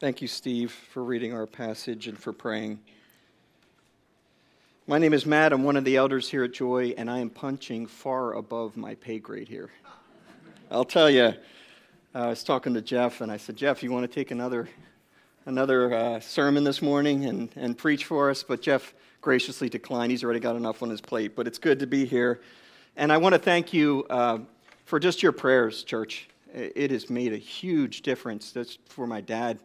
Thank you, Steve, for reading our passage and for praying. My name is Matt. I'm one of the elders here at Joy, and I am punching far above my pay grade here. I'll tell you, I was talking to Jeff, and I said, Jeff, you want to take another, another uh, sermon this morning and, and preach for us? But Jeff graciously declined. He's already got enough on his plate, but it's good to be here. And I want to thank you uh, for just your prayers, church. It has made a huge difference. That's for my dad.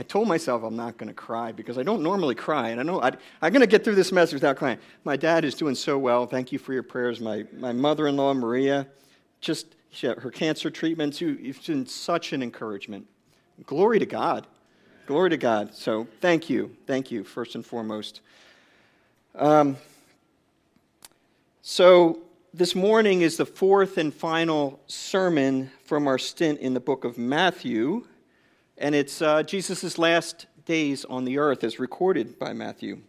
I told myself I'm not going to cry because I don't normally cry, and I know I, am going to get through this message without crying. My dad is doing so well. Thank you for your prayers. My, my mother in law, Maria, just her cancer treatments, you, you've been such an encouragement. Glory to God. Glory to God. So thank you. Thank you, first and foremost. Um, so this morning is the fourth and final sermon from our stint in the book of Matthew, and it's uh, Jesus' last days on the earth as recorded by Matthew.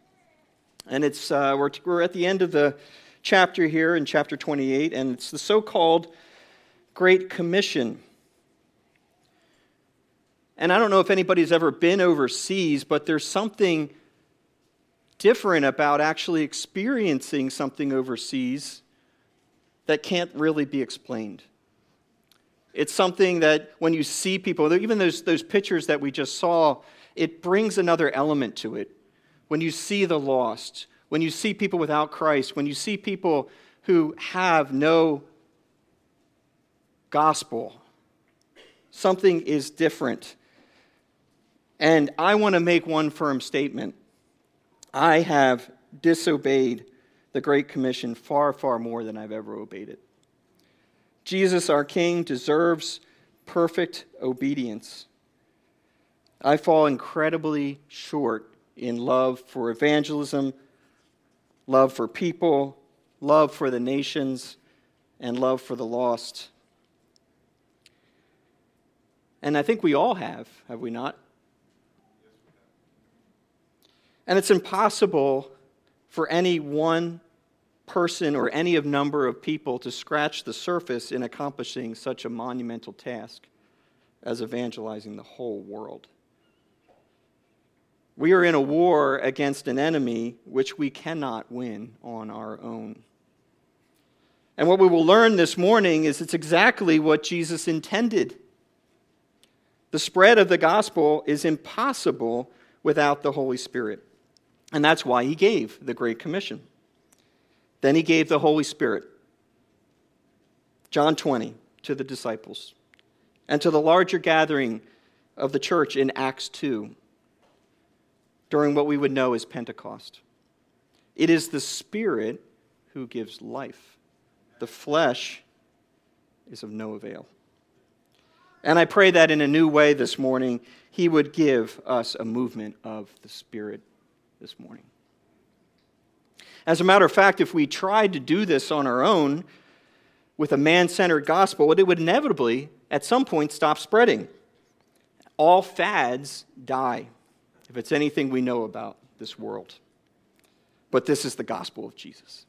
And it's, uh, we're, we're at the end of the chapter here in chapter 28, and it's the so called Great Commission. And I don't know if anybody's ever been overseas, but there's something different about actually experiencing something overseas that can't really be explained. It's something that when you see people, even those, those pictures that we just saw, it brings another element to it. When you see the lost, when you see people without Christ, when you see people who have no gospel, something is different. And I want to make one firm statement I have disobeyed the Great Commission far, far more than I've ever obeyed it. Jesus, our King, deserves perfect obedience. I fall incredibly short in love for evangelism, love for people, love for the nations, and love for the lost. And I think we all have, have we not? And it's impossible for any one person or any of number of people to scratch the surface in accomplishing such a monumental task as evangelizing the whole world. We are in a war against an enemy which we cannot win on our own. And what we will learn this morning is it's exactly what Jesus intended. The spread of the gospel is impossible without the Holy Spirit. And that's why he gave the Great Commission. Then he gave the Holy Spirit, John 20, to the disciples, and to the larger gathering of the church in Acts 2 during what we would know as Pentecost. It is the Spirit who gives life, the flesh is of no avail. And I pray that in a new way this morning, He would give us a movement of the Spirit this morning. As a matter of fact, if we tried to do this on our own with a man centered gospel, it would inevitably, at some point, stop spreading. All fads die, if it's anything we know about this world. But this is the gospel of Jesus.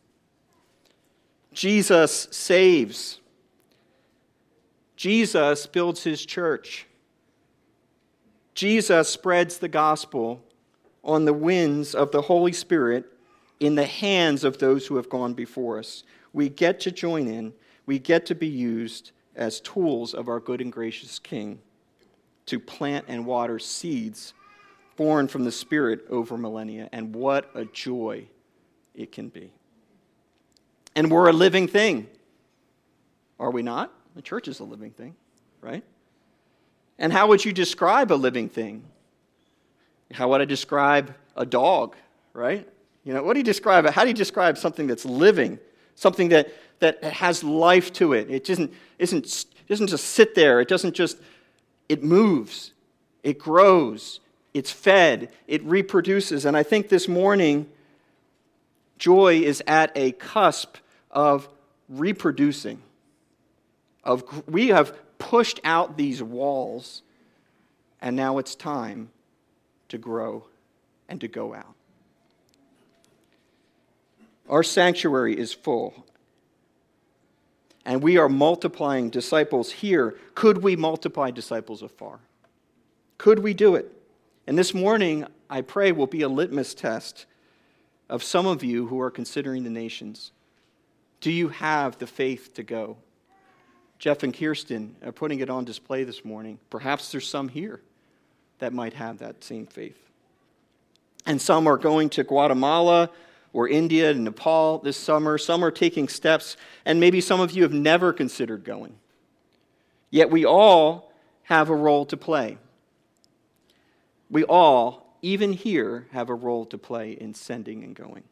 Jesus saves. Jesus builds his church. Jesus spreads the gospel on the winds of the Holy Spirit in the hands of those who have gone before us. We get to join in, we get to be used as tools of our good and gracious King to plant and water seeds born from the Spirit over millennia. And what a joy it can be. And we're a living thing. Are we not? The church is a living thing, right? And how would you describe a living thing? How would I describe a dog, right? You know, what do you describe it? How do you describe something that's living, something that, that has life to it? It doesn't, isn't, doesn't just sit there. It doesn't just, it moves, it grows, it's fed, it reproduces. And I think this morning, joy is at a cusp of reproducing. Of, we have pushed out these walls, and now it's time to grow and to go out. Our sanctuary is full. And we are multiplying disciples here. Could we multiply disciples afar? Could we do it? And this morning, I pray, will be a litmus test of some of you who are considering the nations. Do you have the faith to go? Jeff and Kirsten are putting it on display this morning. Perhaps there's some here that might have that same faith. And some are going to Guatemala or India and Nepal this summer. Some are taking steps, and maybe some of you have never considered going. Yet we all have a role to play. We all, even here, have a role to play in sending and going.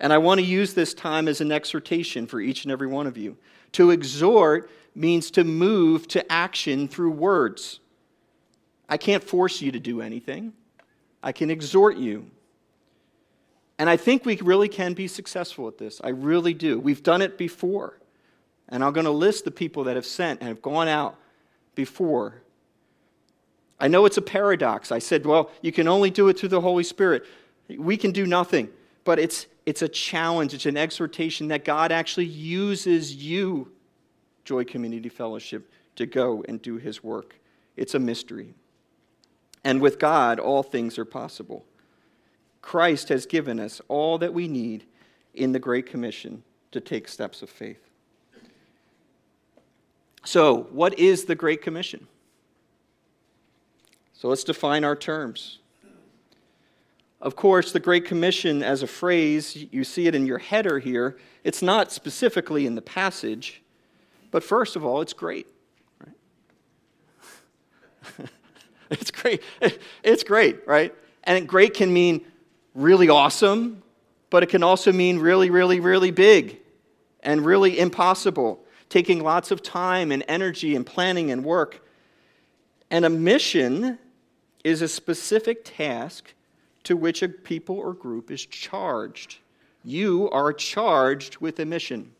And I want to use this time as an exhortation for each and every one of you. To exhort means to move to action through words. I can't force you to do anything, I can exhort you. And I think we really can be successful at this. I really do. We've done it before. And I'm going to list the people that have sent and have gone out before. I know it's a paradox. I said, well, you can only do it through the Holy Spirit. We can do nothing. But it's, it's a challenge, it's an exhortation that God actually uses you, Joy Community Fellowship, to go and do His work. It's a mystery. And with God, all things are possible. Christ has given us all that we need in the Great Commission to take steps of faith. So, what is the Great Commission? So, let's define our terms. Of course, the Great Commission as a phrase, you see it in your header here. It's not specifically in the passage, but first of all, it's great. Right? it's great. It's great, right? And great can mean really awesome, but it can also mean really, really, really big and really impossible, taking lots of time and energy and planning and work. And a mission is a specific task to which a people or group is charged. You are charged with a mission.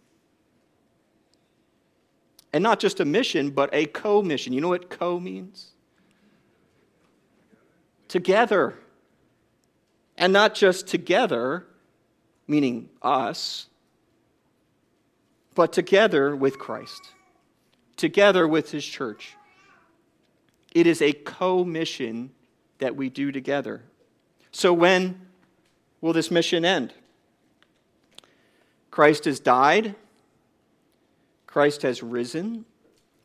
And not just a mission, but a co mission. You know what co means? Together. And not just together, meaning us, but together with Christ, together with His church. It is a co mission that we do together. So, when will this mission end? Christ has died, Christ has risen,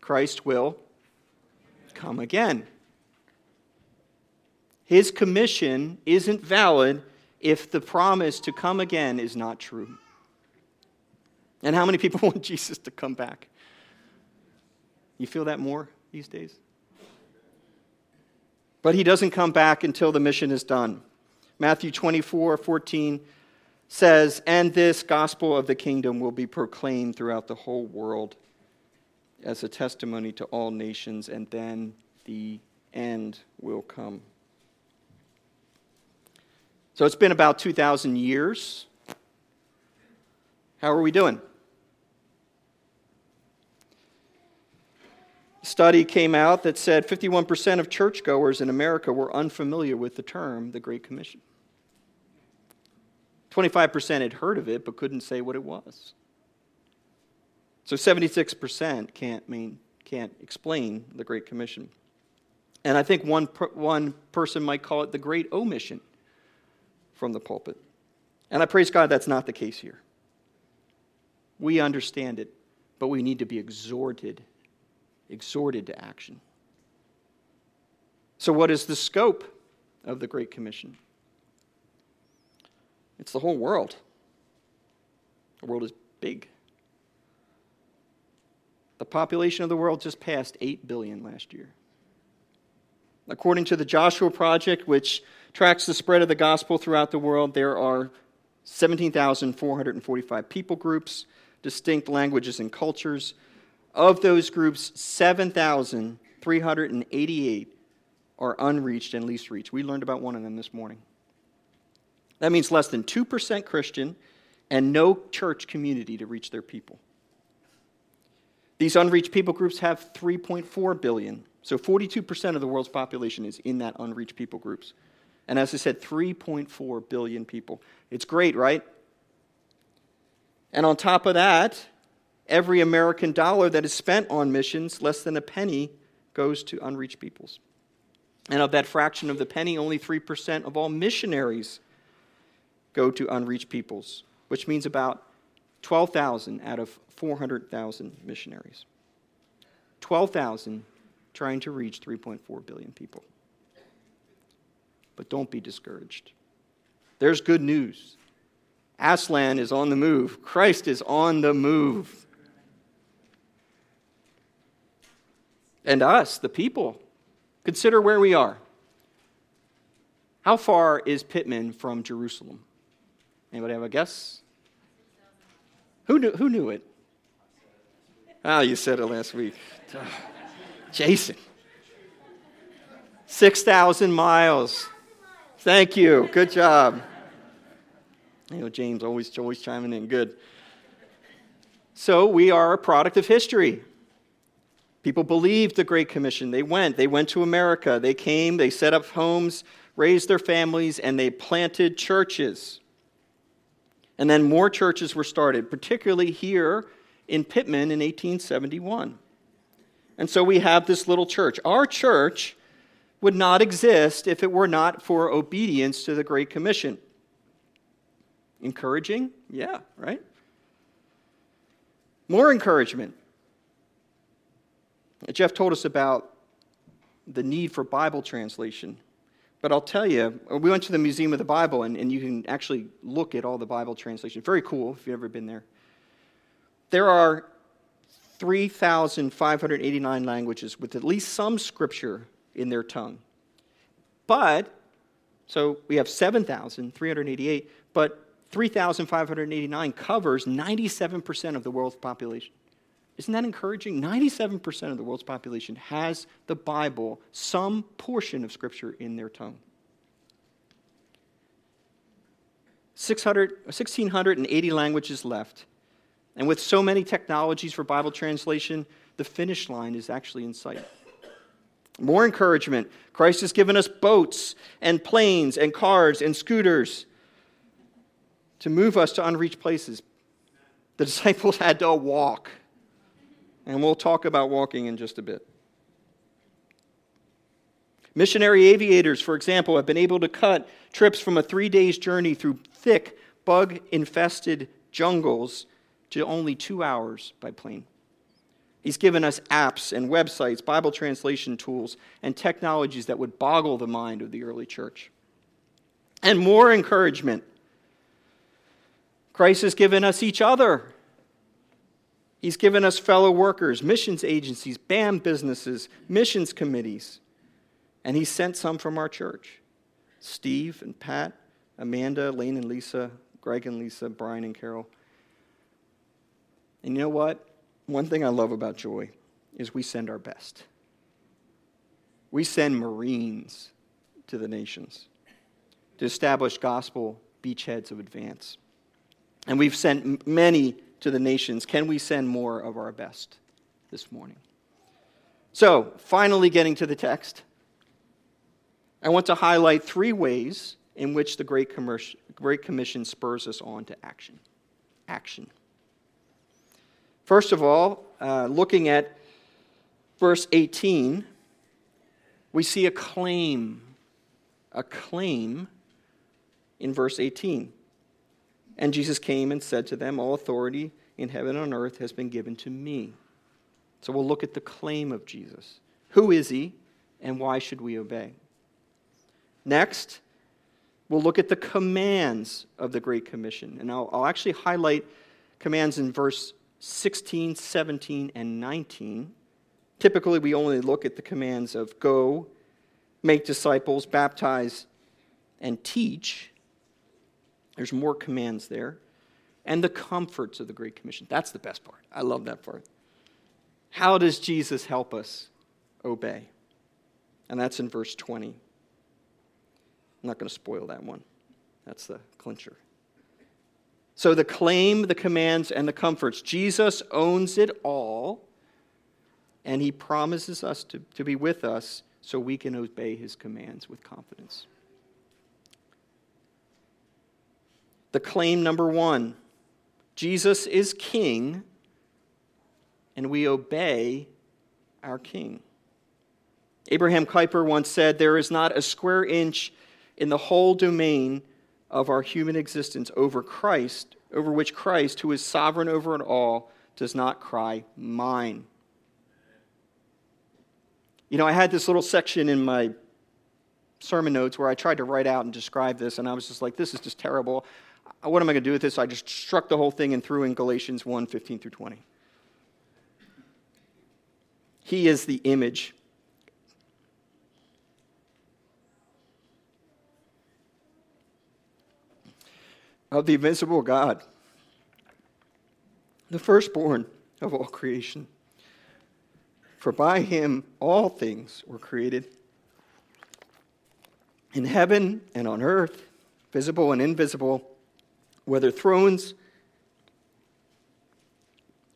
Christ will come again. His commission isn't valid if the promise to come again is not true. And how many people want Jesus to come back? You feel that more these days? But he doesn't come back until the mission is done. Matthew 24, 14 says, And this gospel of the kingdom will be proclaimed throughout the whole world as a testimony to all nations, and then the end will come. So it's been about 2,000 years. How are we doing? A study came out that said 51% of churchgoers in America were unfamiliar with the term the Great Commission. 25% had heard of it but couldn't say what it was. So 76% can't, mean, can't explain the Great Commission. And I think one, one person might call it the Great Omission from the pulpit. And I praise God that's not the case here. We understand it, but we need to be exhorted, exhorted to action. So, what is the scope of the Great Commission? It's the whole world. The world is big. The population of the world just passed 8 billion last year. According to the Joshua Project, which tracks the spread of the gospel throughout the world, there are 17,445 people groups, distinct languages and cultures. Of those groups, 7,388 are unreached and least reached. We learned about one of them this morning. That means less than 2% Christian and no church community to reach their people. These unreached people groups have 3.4 billion. So 42% of the world's population is in that unreached people groups. And as I said, 3.4 billion people. It's great, right? And on top of that, every American dollar that is spent on missions, less than a penny, goes to unreached peoples. And of that fraction of the penny, only 3% of all missionaries go to unreached peoples, which means about 12,000 out of 400,000 missionaries. 12,000 trying to reach 3.4 billion people. But don't be discouraged. There's good news. Aslan is on the move. Christ is on the move. And us, the people, consider where we are. How far is Pitman from Jerusalem? Anybody have a guess? Who knew, who knew it? Oh, you said it last week. Jason. 6,000 miles. Thank you. Good job. You know, James always, always chiming in. Good. So we are a product of history. People believed the Great Commission. They went. They went to America. They came. They set up homes, raised their families, and they planted churches. And then more churches were started, particularly here in Pitman in 1871. And so we have this little church. Our church would not exist if it were not for obedience to the Great Commission. Encouraging? Yeah, right? More encouragement. Jeff told us about the need for Bible translation. But I'll tell you, we went to the Museum of the Bible, and, and you can actually look at all the Bible translations. Very cool if you've ever been there. There are 3,589 languages with at least some scripture in their tongue. But, so we have 7,388, but 3,589 covers 97% of the world's population. Isn't that encouraging? 97% of the world's population has the Bible, some portion of Scripture in their tongue. 600, 1,680 languages left. And with so many technologies for Bible translation, the finish line is actually in sight. More encouragement. Christ has given us boats and planes and cars and scooters to move us to unreached places. The disciples had to walk. And we'll talk about walking in just a bit. Missionary aviators, for example, have been able to cut trips from a three days journey through thick, bug infested jungles to only two hours by plane. He's given us apps and websites, Bible translation tools, and technologies that would boggle the mind of the early church. And more encouragement. Christ has given us each other He's given us fellow workers, missions agencies, BAM businesses, missions committees. And He sent some from our church Steve and Pat, Amanda, Lane and Lisa, Greg and Lisa, Brian and Carol. And you know what? One thing I love about Joy is we send our best. We send Marines to the nations to establish gospel beachheads of advance. And we've sent many to the nations, can we send more of our best this morning? So, finally, getting to the text, I want to highlight three ways in which the Great, Great Commission spurs us on to action. Action. First of all, uh, looking at verse 18, we see a claim. A claim in verse 18. And Jesus came and said to them, All authority in heaven and on earth has been given to me. So we'll look at the claim of Jesus. Who is he, and why should we obey? Next, we'll look at the commands of the Great Commission. And I'll, I'll actually highlight commands in verse 16, 17, and 19. Typically, we only look at the commands of go, make disciples, baptize, and teach. There's more commands there. And the comforts of the Great Commission. That's the best part. I love that part. How does Jesus help us obey? And that's in verse 20. I'm not going to spoil that one. That's the clincher. So the claim, the commands, and the comforts. Jesus owns it all, and he promises us to, to be with us so we can obey his commands with confidence. The claim number one Jesus is king, and we obey our king. Abraham Kuyper once said, There is not a square inch in the whole domain of our human existence over Christ, over which Christ, who is sovereign over it all, does not cry, Mine. You know, I had this little section in my sermon notes where I tried to write out and describe this, and I was just like, this is just terrible. What am I going to do with this? I just struck the whole thing and threw in Galatians 1 15 through 20. He is the image. Of the invisible God, the firstborn of all creation. For by him all things were created, in heaven and on earth, visible and invisible, whether thrones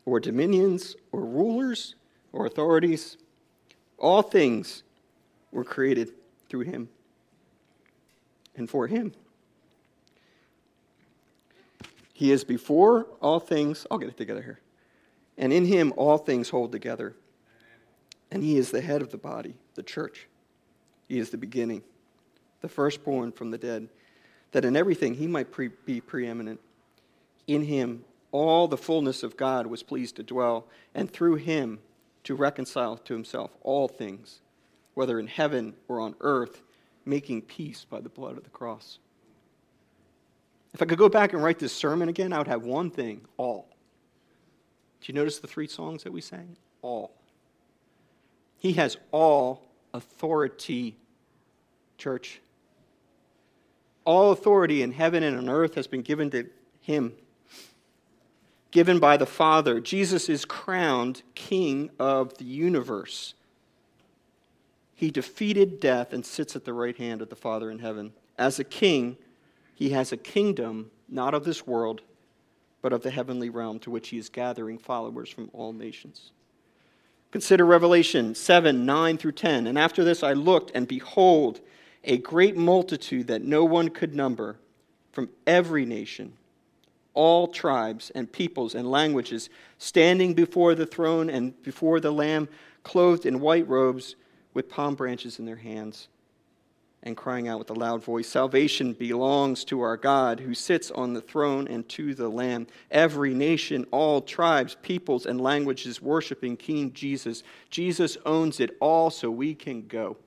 or dominions or rulers or authorities, all things were created through him and for him. He is before all things. I'll get it together here. And in him all things hold together. And he is the head of the body, the church. He is the beginning, the firstborn from the dead, that in everything he might pre- be preeminent. In him all the fullness of God was pleased to dwell, and through him to reconcile to himself all things, whether in heaven or on earth, making peace by the blood of the cross. If I could go back and write this sermon again, I would have one thing all. Do you notice the three songs that we sang? All. He has all authority, church. All authority in heaven and on earth has been given to him, given by the Father. Jesus is crowned King of the universe. He defeated death and sits at the right hand of the Father in heaven. As a king, he has a kingdom not of this world, but of the heavenly realm to which he is gathering followers from all nations. Consider Revelation 7 9 through 10. And after this I looked, and behold, a great multitude that no one could number from every nation, all tribes and peoples and languages, standing before the throne and before the Lamb, clothed in white robes with palm branches in their hands and crying out with a loud voice Salvation belongs to our God who sits on the throne and to the Lamb. Every nation, all tribes, peoples, and languages worshiping King Jesus. Jesus owns it all, so we can go.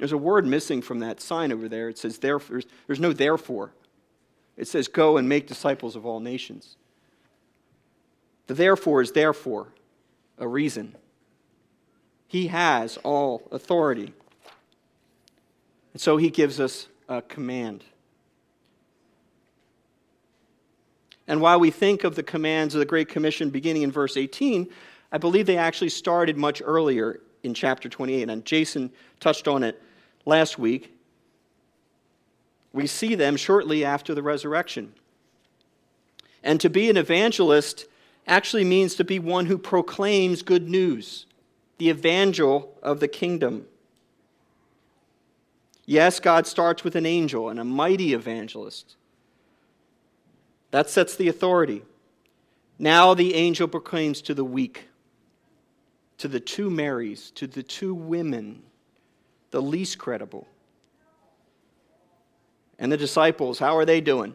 There's a word missing from that sign over there. It says, therefore. There's no therefore. It says, go and make disciples of all nations. The therefore is therefore a reason. He has all authority. And so he gives us a command. And while we think of the commands of the Great Commission beginning in verse 18, I believe they actually started much earlier in chapter 28. And Jason touched on it last week. We see them shortly after the resurrection. And to be an evangelist actually means to be one who proclaims good news, the evangel of the kingdom. Yes, God starts with an angel and a mighty evangelist. That sets the authority. Now the angel proclaims to the weak, to the two Marys, to the two women, the least credible. And the disciples, how are they doing?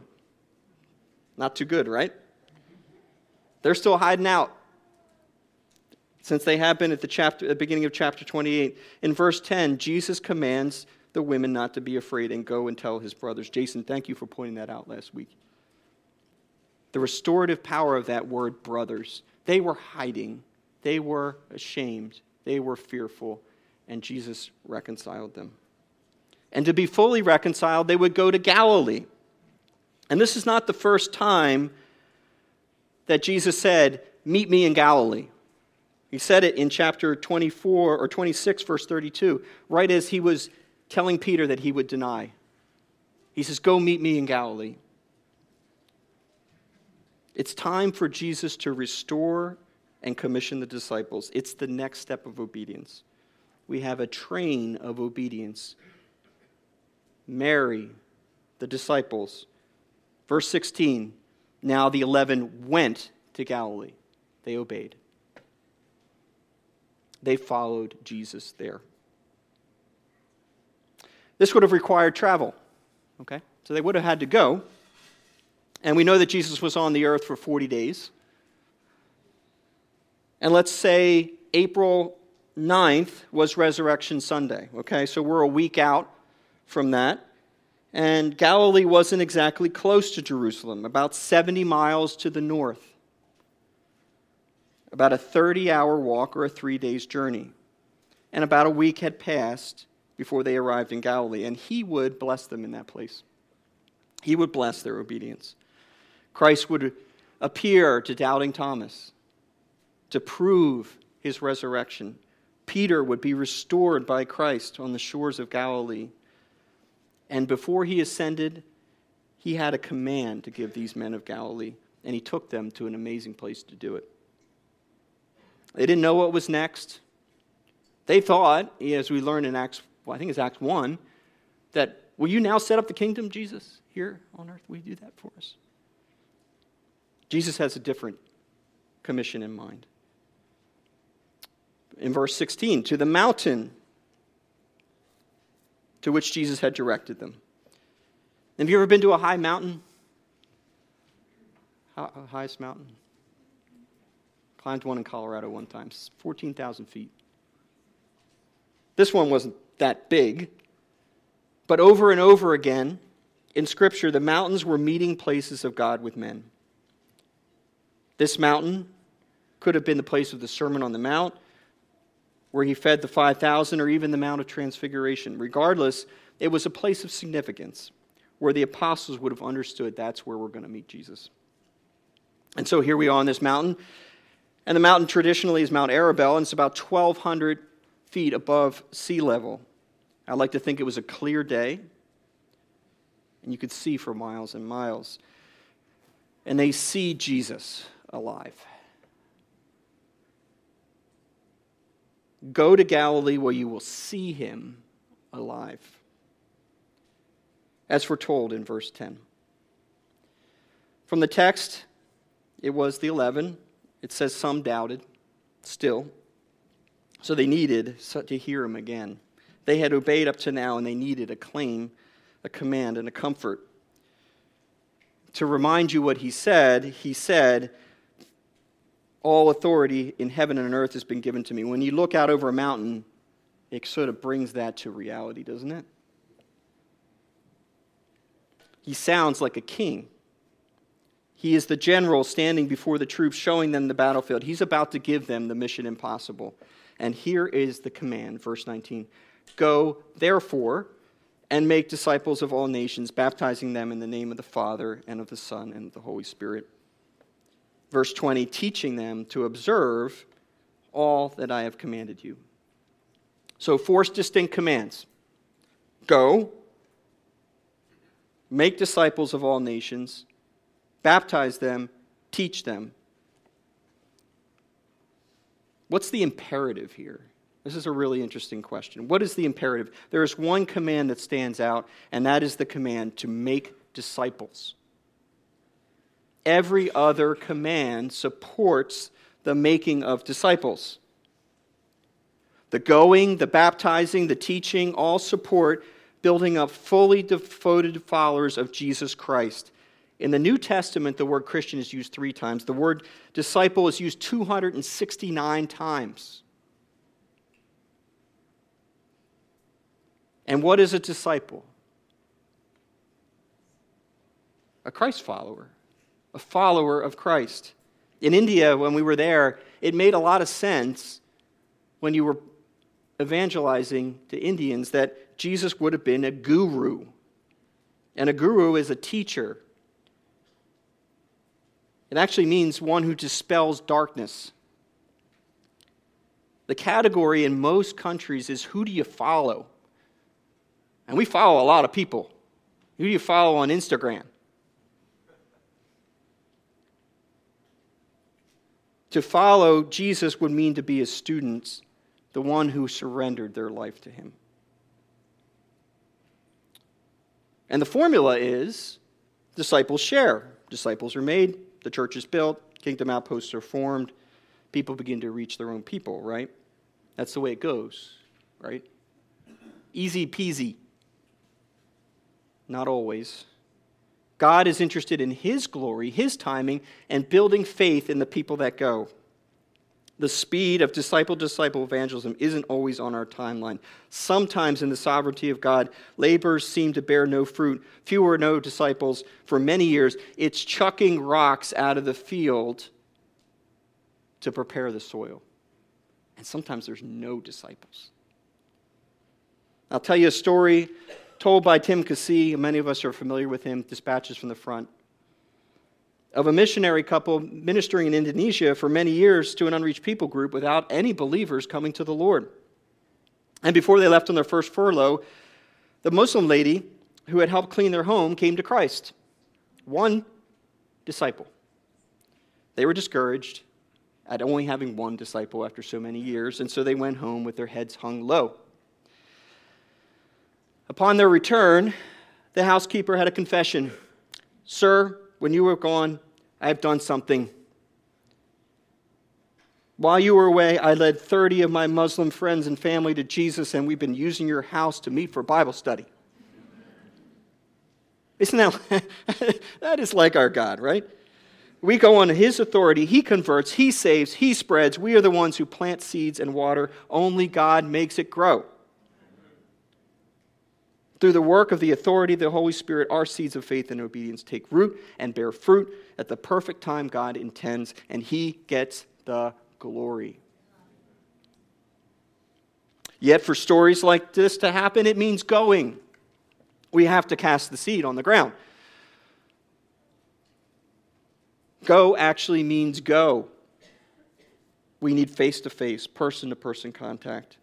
Not too good, right? They're still hiding out. Since they have been at the, chapter, the beginning of chapter 28. In verse 10, Jesus commands the women not to be afraid and go and tell his brothers. Jason, thank you for pointing that out last week. The restorative power of that word, brothers. They were hiding, they were ashamed, they were fearful, and Jesus reconciled them. And to be fully reconciled, they would go to Galilee. And this is not the first time that Jesus said, Meet me in Galilee. He said it in chapter 24 or 26, verse 32, right as he was telling Peter that he would deny. He says, Go meet me in Galilee. It's time for Jesus to restore and commission the disciples. It's the next step of obedience. We have a train of obedience. Mary, the disciples. Verse 16 Now the eleven went to Galilee, they obeyed. They followed Jesus there. This would have required travel. Okay? So they would have had to go. And we know that Jesus was on the earth for 40 days. And let's say April 9th was Resurrection Sunday. Okay? So we're a week out from that. And Galilee wasn't exactly close to Jerusalem, about 70 miles to the north. About a 30 hour walk or a three days journey. And about a week had passed before they arrived in Galilee. And he would bless them in that place, he would bless their obedience. Christ would appear to doubting Thomas to prove his resurrection. Peter would be restored by Christ on the shores of Galilee. And before he ascended, he had a command to give these men of Galilee, and he took them to an amazing place to do it. They didn't know what was next. They thought, as we learn in Acts, well, I think it's Acts 1, that will you now set up the kingdom, Jesus, here on earth? Will you do that for us? Jesus has a different commission in mind. In verse 16, to the mountain to which Jesus had directed them. Have you ever been to a high mountain? Uh, highest mountain? Climbed one in Colorado one time, 14,000 feet. This one wasn't that big, but over and over again in Scripture, the mountains were meeting places of God with men. This mountain could have been the place of the Sermon on the Mount, where he fed the 5,000, or even the Mount of Transfiguration. Regardless, it was a place of significance where the apostles would have understood that's where we're going to meet Jesus. And so here we are on this mountain. And the mountain traditionally is Mount Arbel, and it's about 1,200 feet above sea level. I like to think it was a clear day, and you could see for miles and miles. And they see Jesus alive. Go to Galilee where you will see him alive. As foretold in verse 10. From the text, it was the 11. It says some doubted still. So they needed to hear him again. They had obeyed up to now, and they needed a claim, a command, and a comfort. To remind you what he said, he said, all authority in heaven and on earth has been given to me. When you look out over a mountain, it sort of brings that to reality, doesn't it? He sounds like a king. He is the general standing before the troops, showing them the battlefield. He's about to give them the mission impossible. And here is the command, verse 19 Go, therefore, and make disciples of all nations, baptizing them in the name of the Father, and of the Son, and of the Holy Spirit verse 20, teaching them to observe all that I have commanded you. So, four distinct commands go, make disciples of all nations, baptize them, teach them. What's the imperative here? This is a really interesting question. What is the imperative? There is one command that stands out, and that is the command to make disciples every other command supports the making of disciples. The going, the baptizing, the teaching all support building up fully devoted followers of Jesus Christ. In the New Testament, the word Christian is used three times. The word disciple is used 269 times. And what is a disciple? A Christ follower a follower of Christ. In India, when we were there, it made a lot of sense when you were evangelizing to Indians that Jesus would have been a guru. And a guru is a teacher. It actually means one who dispels darkness. The category in most countries is who do you follow? And we follow a lot of people. Who do you follow on Instagram? To follow Jesus would mean to be his students, the one who surrendered their life to him. And the formula is disciples share. Disciples are made, the church is built, kingdom outposts are formed, people begin to reach their own people, right? That's the way it goes, right? Easy peasy. Not always. God is interested in His glory, His timing, and building faith in the people that go. The speed of disciple disciple evangelism isn't always on our timeline. Sometimes, in the sovereignty of God, labors seem to bear no fruit, few or no disciples for many years. It's chucking rocks out of the field to prepare the soil. And sometimes there's no disciples. I'll tell you a story told by Tim Keesee. Many of us are familiar with him, Dispatches from the Front of a missionary couple ministering in Indonesia for many years to an unreached people group without any believers coming to the Lord. And before they left on their first furlough, the Muslim lady who had helped clean their home came to Christ. One disciple. They were discouraged at only having one disciple after so many years, and so they went home with their heads hung low. Upon their return, the housekeeper had a confession Sir, when you were gone, I have done something. While you were away, I led 30 of my Muslim friends and family to Jesus, and we've been using your house to meet for Bible study. Isn't that, that is like our God, right? We go on His authority. He converts, He saves, He spreads. We are the ones who plant seeds and water. Only God makes it grow. Through the work of the authority of the Holy Spirit, our seeds of faith and obedience take root and bear fruit at the perfect time God intends, and He gets the glory. Yet, for stories like this to happen, it means going. We have to cast the seed on the ground. Go actually means go. We need face to face, person to person contact.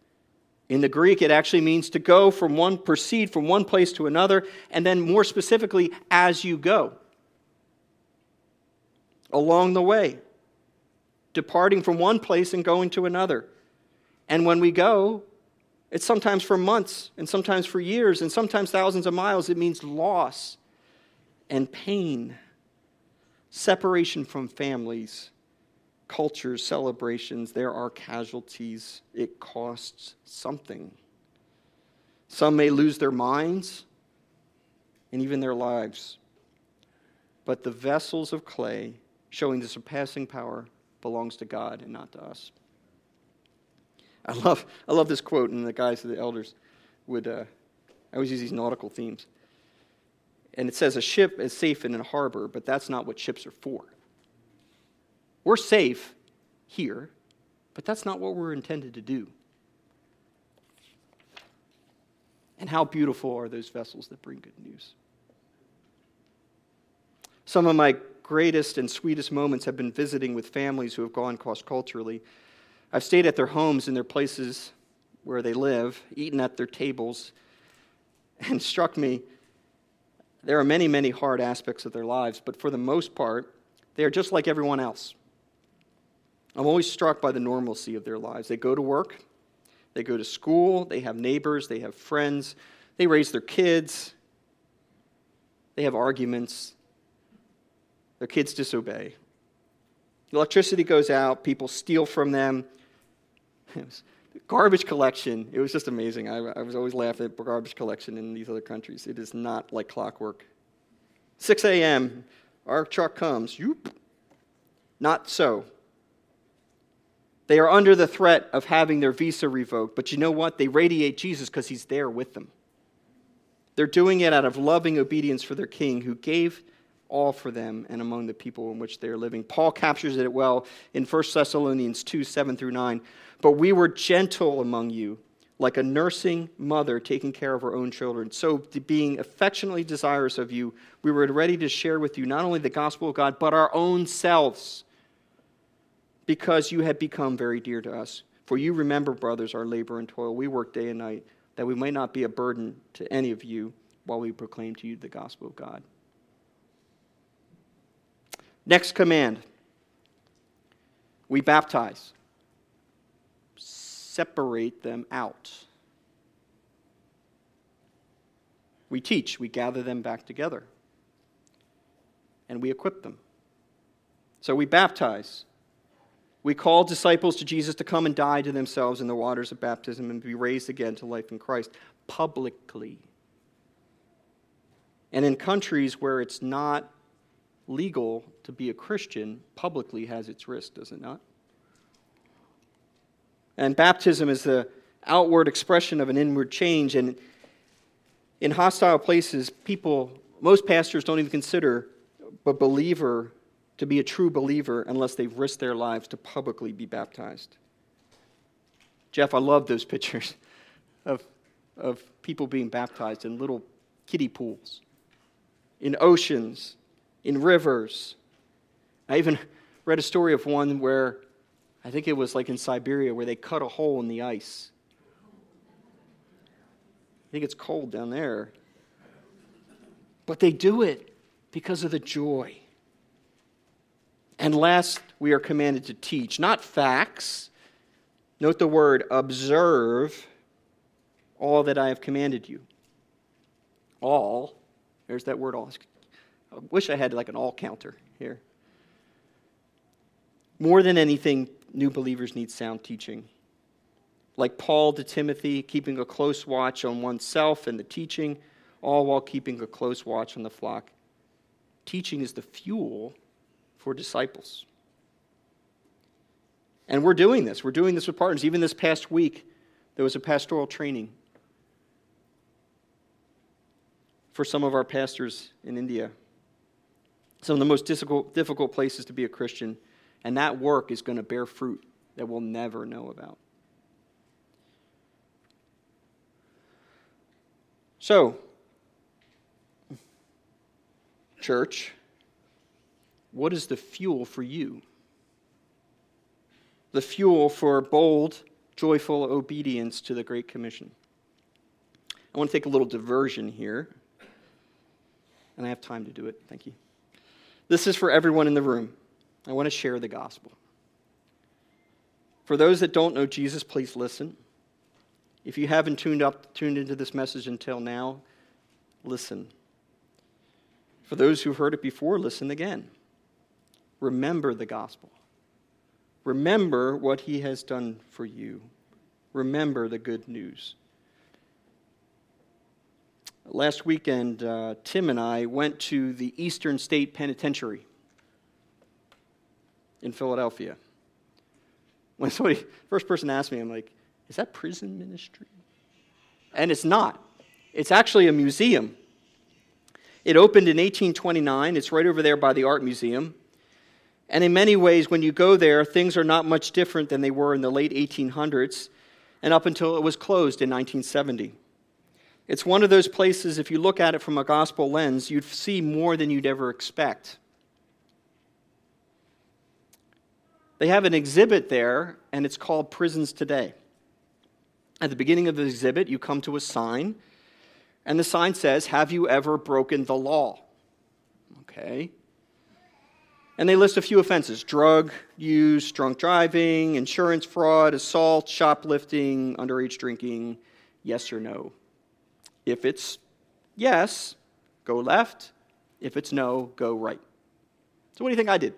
In the Greek, it actually means to go from one, proceed from one place to another, and then more specifically, as you go. Along the way, departing from one place and going to another. And when we go, it's sometimes for months, and sometimes for years, and sometimes thousands of miles. It means loss and pain, separation from families, cultures, celebrations, there are casualties. It costs something. Some may lose their minds and even their lives. But the vessels of clay, showing the surpassing power, belongs to God and not to us. I love, I love this quote, and the guys, the elders, would, uh, I always use these nautical themes. And it says, A ship is safe in a harbor, but that's not what ships are for. We're safe here, but that's not what we're intended to do. And how beautiful are those vessels that bring good news? Some of my greatest and sweetest moments have been visiting with families who have gone cross culturally. I've stayed at their homes in their places where they live, eaten at their tables, and struck me there are many, many hard aspects of their lives, but for the most part, they are just like everyone else. I'm always struck by the normalcy of their lives. They go to work, they go to school, they have neighbors, they have friends, they raise their kids, they have arguments, their kids disobey. Electricity goes out, people steal from them. garbage collection, it was just amazing. I, I was always laughing at garbage collection in these other countries. It is not like clockwork. 6 a.m., our truck comes. Yoop. Not so. They are under the threat of having their visa revoked, but you know what? They radiate Jesus because he's there with them. They're doing it out of loving obedience for their king who gave all for them and among the people in which they are living. Paul captures it well in 1 Thessalonians 2 7 through 9. But we were gentle among you, like a nursing mother taking care of her own children. So, being affectionately desirous of you, we were ready to share with you not only the gospel of God, but our own selves because you have become very dear to us. For you remember, brothers, our labor and toil. We work day and night, that we may not be a burden to any of you while we proclaim to you the gospel of God. Next command we baptize, separate them out. We teach, we gather them back together, and we equip them. So we baptize We call disciples to Jesus to come and die to themselves in the waters of baptism and be raised again to life in Christ publicly. And in countries where it's not legal to be a Christian, publicly has its risk, does it not? And baptism is the outward expression of an inward change. And in hostile places, people, most pastors don't even consider a believer to be a true believer unless they've risked their lives to publicly be baptized. Jeff, I love those pictures of, of people being baptized in little kiddie pools, in oceans, in rivers. I even read a story of one where I think it was like in Siberia where they cut a hole in the ice. I think it's cold down there. But they do it because of the joy. And last, we are commanded to teach, not facts. Note the word observe all that I have commanded you. All, there's that word all. I wish I had like an all counter here. More than anything, new believers need sound teaching. Like Paul to Timothy, keeping a close watch on oneself and the teaching, all while keeping a close watch on the flock. Teaching is the fuel for disciples. And we're doing this. We're doing this with partners. Even this past week, there was a pastoral training for some of our pastors in India. Some of the most difficult, difficult places to be a Christian. And that work is going to bear fruit that we'll never know about. So, church, what is the fuel for you? The fuel for bold, joyful obedience to the Great Commission. I want to take a little diversion here, and I have time to do it. Thank you. This is for everyone in the room. I want to share the gospel. For those that don't know Jesus, please listen. If you haven't tuned up tuned into this message until now, listen. For those who've heard it before, listen again. Remember the gospel. Remember what he has done for you. Remember the good news. Last weekend, uh, Tim and I went to the Eastern State Penitentiary in Philadelphia. When somebody, first person asked me, I'm like, is that prison ministry? And it's not. It's actually a museum. It opened in 1829. It's right over there by the Art Museum. And in many ways, when you go there, things are not much different than they were in the late 1800s and up until it was closed in 1970. It's one of those places, if you look at it from a gospel lens, you'd see more than you'd ever expect. They have an exhibit there, and it's called Prisons Today. At the beginning of the exhibit, you come to a sign, and the sign says, Have you ever broken the law? Okay. And they list a few offenses drug use, drunk driving, insurance fraud, assault, shoplifting, underage drinking, yes or no. If it's yes, go left. If it's no, go right. So, what do you think I did?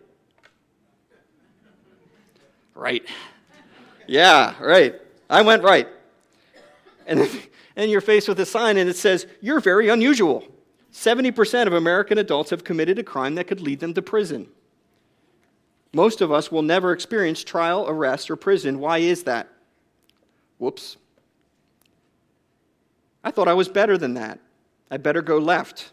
Right. Yeah, right. I went right. And then you're faced with a sign and it says, You're very unusual. 70% of American adults have committed a crime that could lead them to prison. Most of us will never experience trial, arrest, or prison. Why is that? Whoops. I thought I was better than that. I better go left.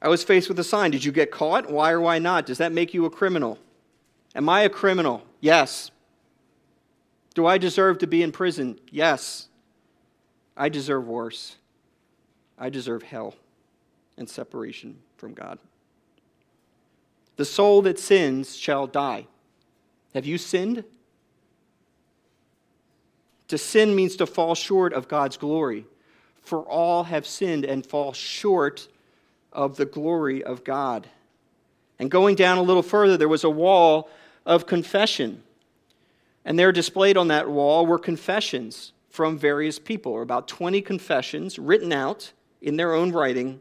I was faced with a sign. Did you get caught? Why or why not? Does that make you a criminal? Am I a criminal? Yes. Do I deserve to be in prison? Yes. I deserve worse. I deserve hell and separation from God. The soul that sins shall die. Have you sinned? To sin means to fall short of God's glory. For all have sinned and fall short of the glory of God. And going down a little further, there was a wall of confession. And there displayed on that wall were confessions from various people, or about 20 confessions written out in their own writing.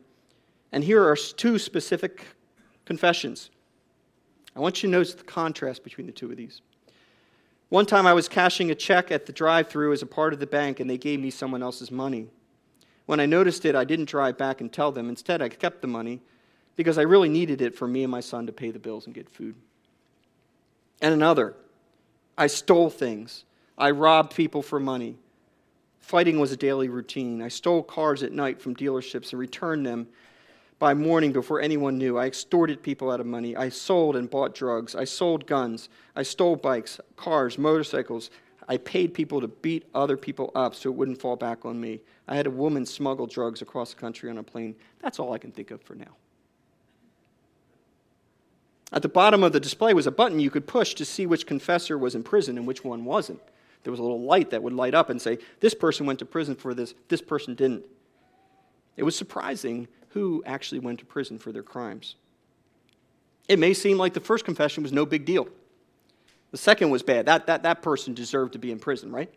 And here are two specific confessions I want you to notice the contrast between the two of these. One time I was cashing a check at the drive through as a part of the bank, and they gave me someone else's money. When I noticed it, I didn't drive back and tell them. Instead, I kept the money because I really needed it for me and my son to pay the bills and get food. And another, I stole things. I robbed people for money. Fighting was a daily routine. I stole cars at night from dealerships and returned them by morning before anyone knew. I extorted people out of money. I sold and bought drugs. I sold guns. I stole bikes, cars, motorcycles. I paid people to beat other people up so it wouldn't fall back on me. I had a woman smuggle drugs across the country on a plane. That's all I can think of for now. At the bottom of the display was a button you could push to see which confessor was in prison and which one wasn't. There was a little light that would light up and say, This person went to prison for this, this person didn't. It was surprising who actually went to prison for their crimes. It may seem like the first confession was no big deal. The second was bad. That, that, that person deserved to be in prison, right?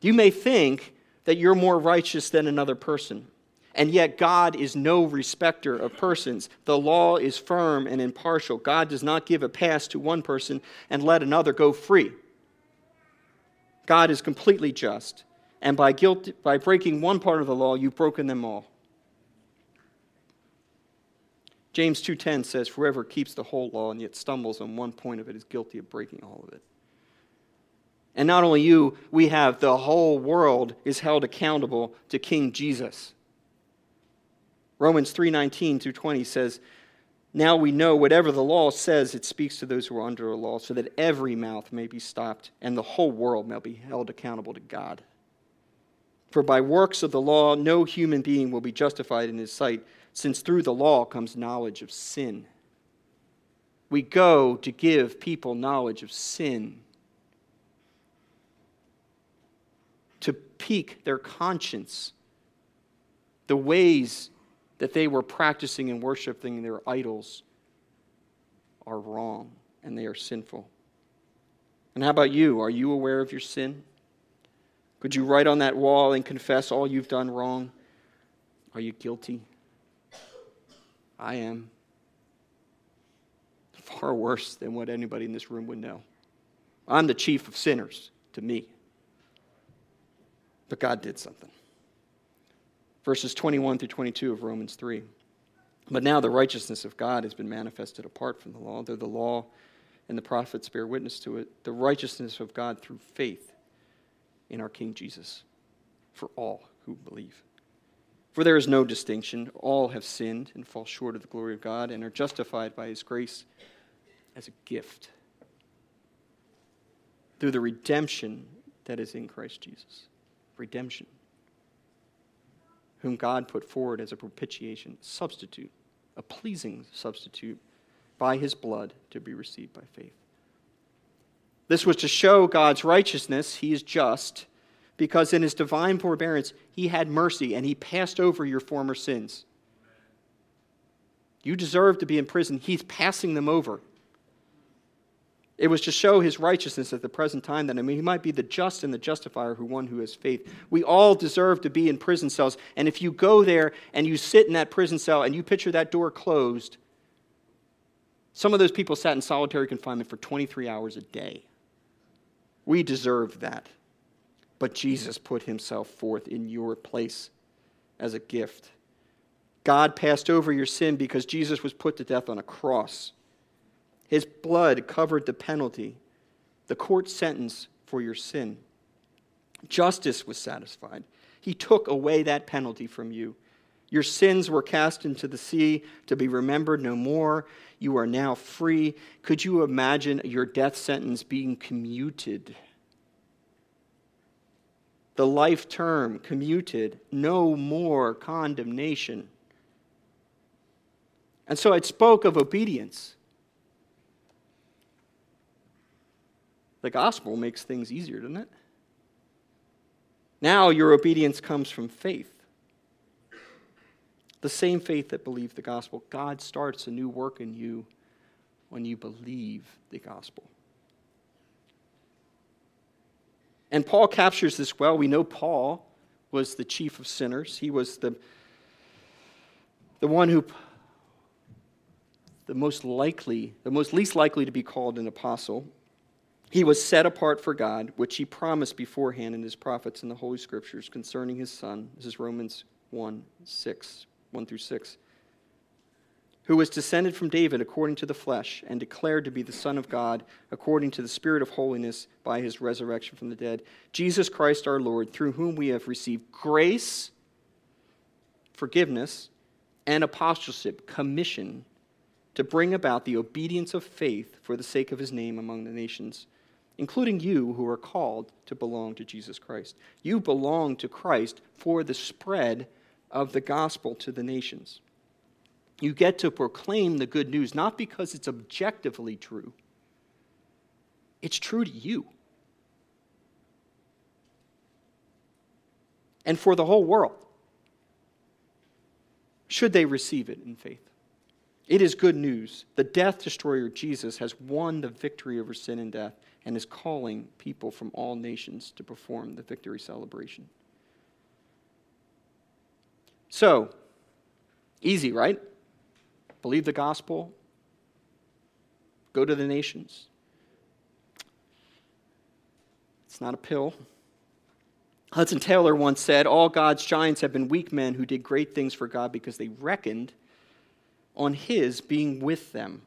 You may think that you're more righteous than another person. And yet, God is no respecter of persons. The law is firm and impartial. God does not give a pass to one person and let another go free. God is completely just. And by, guilt, by breaking one part of the law, you've broken them all. James 2:10 says whoever keeps the whole law and yet stumbles on one point of it is guilty of breaking all of it. And not only you, we have the whole world is held accountable to King Jesus. Romans 3:19 through 20 says, "Now we know whatever the law says, it speaks to those who are under the law, so that every mouth may be stopped and the whole world may be held accountable to God. For by works of the law no human being will be justified in his sight, since through the law comes knowledge of sin." We go to give people knowledge of sin. To pique their conscience, the ways that they were practicing and worshiping their idols are wrong and they are sinful. And how about you? Are you aware of your sin? Could you write on that wall and confess all you've done wrong? Are you guilty? I am. Far worse than what anybody in this room would know. I'm the chief of sinners to me. But God did something verses 21 through 22 of Romans 3. But now the righteousness of God has been manifested apart from the law, though the law and the prophets bear witness to it, the righteousness of God through faith in our King Jesus for all who believe. For there is no distinction. All have sinned and fall short of the glory of God and are justified by his grace as a gift through the redemption that is in Christ Jesus. Redemption whom God put forward as a propitiation, substitute, a pleasing substitute by his blood to be received by faith. This was to show God's righteousness. He is just because in his divine forbearance, he had mercy and he passed over your former sins. You deserve to be in prison. He's passing them over. It was to show his righteousness at the present time that I mean he might be the just and the justifier who one who has faith. We all deserve to be in prison cells, and if you go there and you sit in that prison cell and you picture that door closed, some of those people sat in solitary confinement for 23 hours a day. We deserve that. But Jesus put himself forth in your place as a gift. God passed over your sin because Jesus was put to death on a cross. His blood covered the penalty, the court sentence for your sin. Justice was satisfied. He took away that penalty from you. Your sins were cast into the sea to be remembered no more. You are now free. Could you imagine your death sentence being commuted? The life term commuted, no more condemnation. And so it spoke of obedience. The gospel makes things easier, doesn't it? Now your obedience comes from faith. The same faith that believed the gospel. God starts a new work in you when you believe the gospel. And Paul captures this well. We know Paul was the chief of sinners. He was the, the one who the most likely, the most least likely to be called an apostle. He was set apart for God, which he promised beforehand in his prophets in the Holy Scriptures concerning his Son. This is Romans 1 6, 1 through 6. Who was descended from David according to the flesh, and declared to be the Son of God according to the Spirit of holiness by his resurrection from the dead. Jesus Christ our Lord, through whom we have received grace, forgiveness, and apostleship, commission to bring about the obedience of faith for the sake of his name among the nations including you who are called to belong to Jesus Christ. You belong to Christ for the spread of the gospel to the nations. You get to proclaim the good news not because it's objectively true, it's true to you. And for the whole world, should they receive it in faith. It is good news. The death destroyer Jesus has won the victory over sin and death and is calling people from all nations to perform the victory celebration. So, easy, right? Believe the gospel, go to the nations. It's not a pill. Hudson Taylor once said, All God's giants have been weak men who did great things for God because they reckoned on His being with them.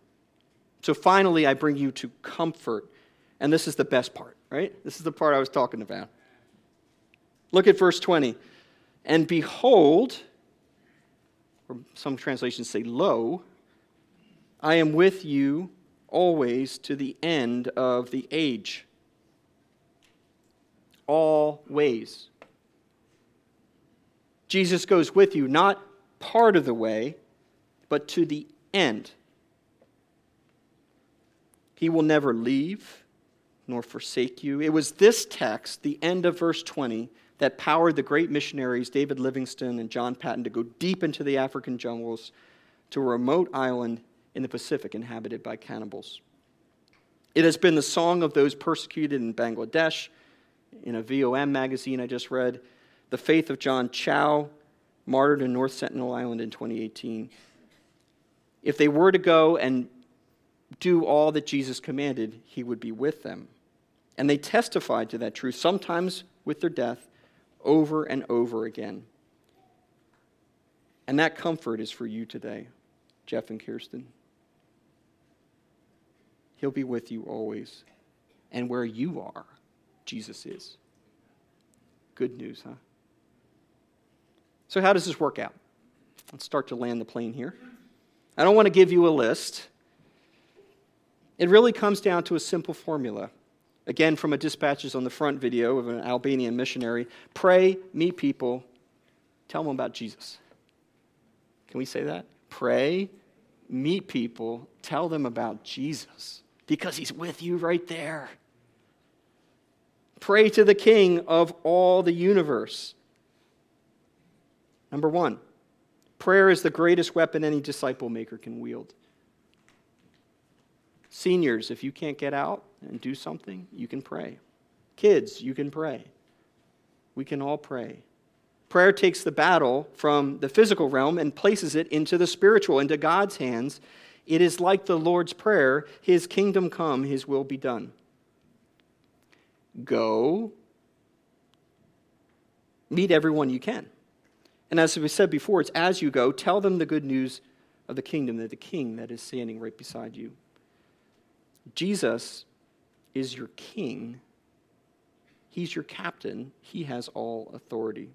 So finally, I bring you to comfort. And this is the best part, right? This is the part I was talking about. Look at verse 20. And behold, or some translations say, Lo, I am with you always to the end of the age. Always. Jesus goes with you, not part of the way, but to the end. He will never leave nor forsake you. It was this text, the end of verse 20, that powered the great missionaries David Livingstone and John Paton to go deep into the African jungles to a remote island in the Pacific inhabited by cannibals. It has been the song of those persecuted in Bangladesh. In a VOM magazine I just read, the faith of John Chau, martyred in North Sentinel Island in 2018 if they were to go and do all that Jesus commanded, he would be with them. And they testified to that truth, sometimes with their death, over and over again. And that comfort is for you today, Jeff and Kirsten. He'll be with you always. And where you are, Jesus is. Good news, huh? So, how does this work out? Let's start to land the plane here. I don't want to give you a list. It really comes down to a simple formula. Again, from a dispatches on the front video of an Albanian missionary pray, meet people, tell them about Jesus. Can we say that? Pray, meet people, tell them about Jesus because he's with you right there. Pray to the King of all the universe. Number one, Prayer is the greatest weapon any disciple maker can wield. Seniors, if you can't get out and do something, you can pray. Kids, you can pray. We can all pray. Prayer takes the battle from the physical realm and places it into the spiritual, into God's hands. It is like the Lord's Prayer His kingdom come, His will be done. Go, meet everyone you can. And as we said before, it's as you go, tell them the good news of the kingdom, that the king that is standing right beside you. Jesus is your king. He's your captain. He has all authority.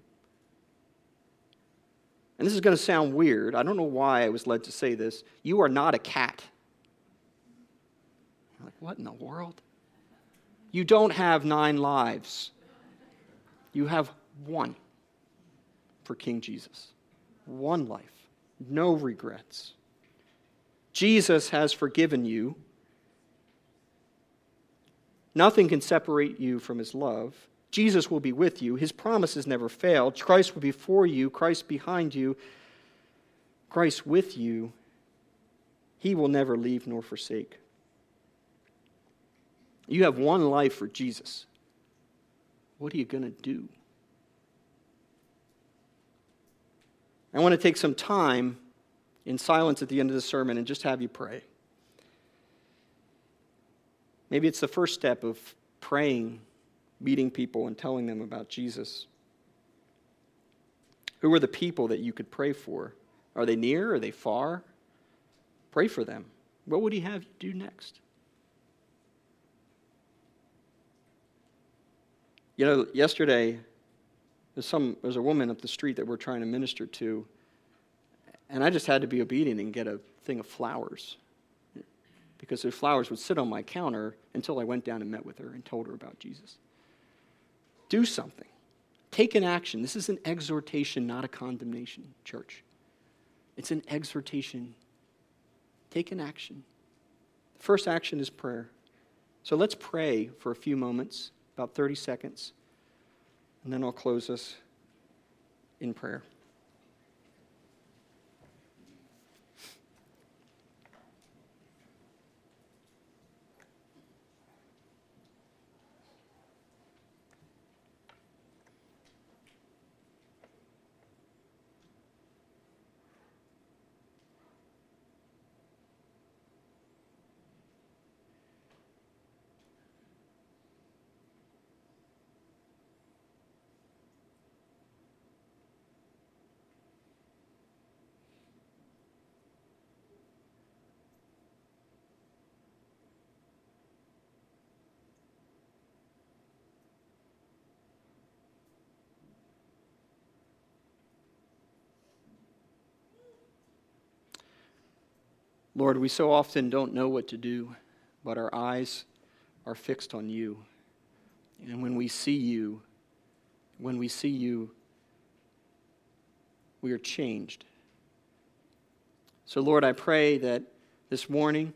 And this is going to sound weird. I don't know why I was led to say this. You are not a cat. You're like, what in the world? You don't have nine lives, you have one for King Jesus. One life, no regrets. Jesus has forgiven you. Nothing can separate you from his love. Jesus will be with you. His promises never fail. Christ will be for you, Christ behind you, Christ with you. He will never leave nor forsake. You have one life for Jesus. What are you going to do? I want to take some time in silence at the end of the sermon and just have you pray. Maybe it's the first step of praying, meeting people, and telling them about Jesus. Who are the people that you could pray for? Are they near? Are they far? Pray for them. What would he have you do next? You know, yesterday, there's, some, there's a woman up the street that we're trying to minister to, and I just had to be obedient and get a thing of flowers because those flowers would sit on my counter until I went down and met with her and told her about Jesus. Do something. Take an action. This is an exhortation, not a condemnation, church. It's an exhortation. Take an action. The first action is prayer. So let's pray for a few moments, about 30 seconds, and then I'll close us in prayer. Lord, we so often don't know what to do, but our eyes are fixed on you. And when we see you, when we see you, we are changed. So, Lord, I pray that this morning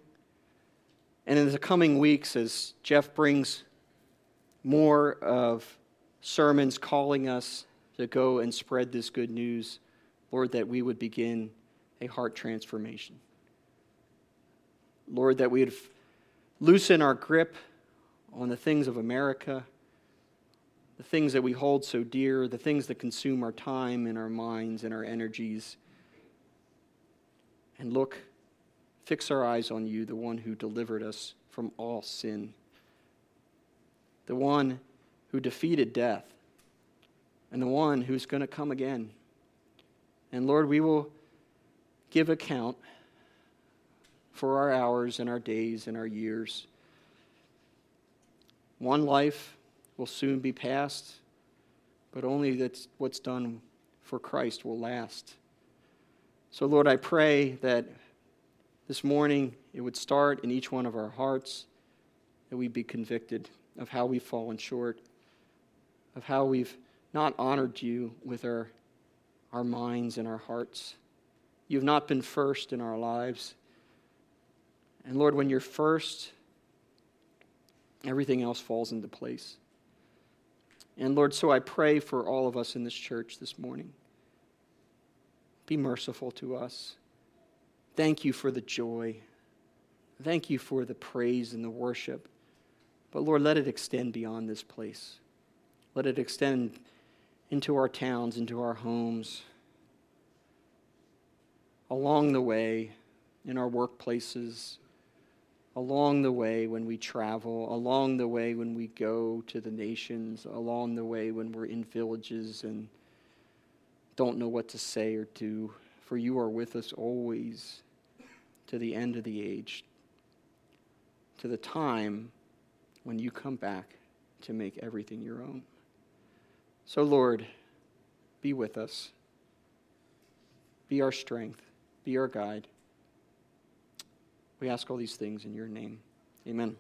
and in the coming weeks, as Jeff brings more of sermons calling us to go and spread this good news, Lord, that we would begin a heart transformation. Lord, that we would loosen our grip on the things of America, the things that we hold so dear, the things that consume our time and our minds and our energies, and look, fix our eyes on you, the one who delivered us from all sin, the one who defeated death, and the one who's going to come again. And Lord, we will give account for our hours and our days and our years. One life will soon be past, but only that's what's done for Christ will last. So, Lord, I pray that this morning it would start in each one of our hearts, that we be convicted of how we've fallen short, of how we've not honored you with our, our minds and our hearts. You've not been first in our lives. And Lord, when you're first, everything else falls into place. And Lord, so I pray for all of us in this church this morning. Be merciful to us. Thank you for the joy. Thank you for the praise and the worship. But Lord, let it extend beyond this place. Let it extend into our towns, into our homes, along the way, in our workplaces, along the way when we travel, along the way when we go to the nations, along the way when we're in villages and don't know what to say or do, for you are with us always to the end of the age, to the time when you come back to make everything your own. So, Lord, be with us. Be our strength. Be our guide. We ask all these things in your name. Amen.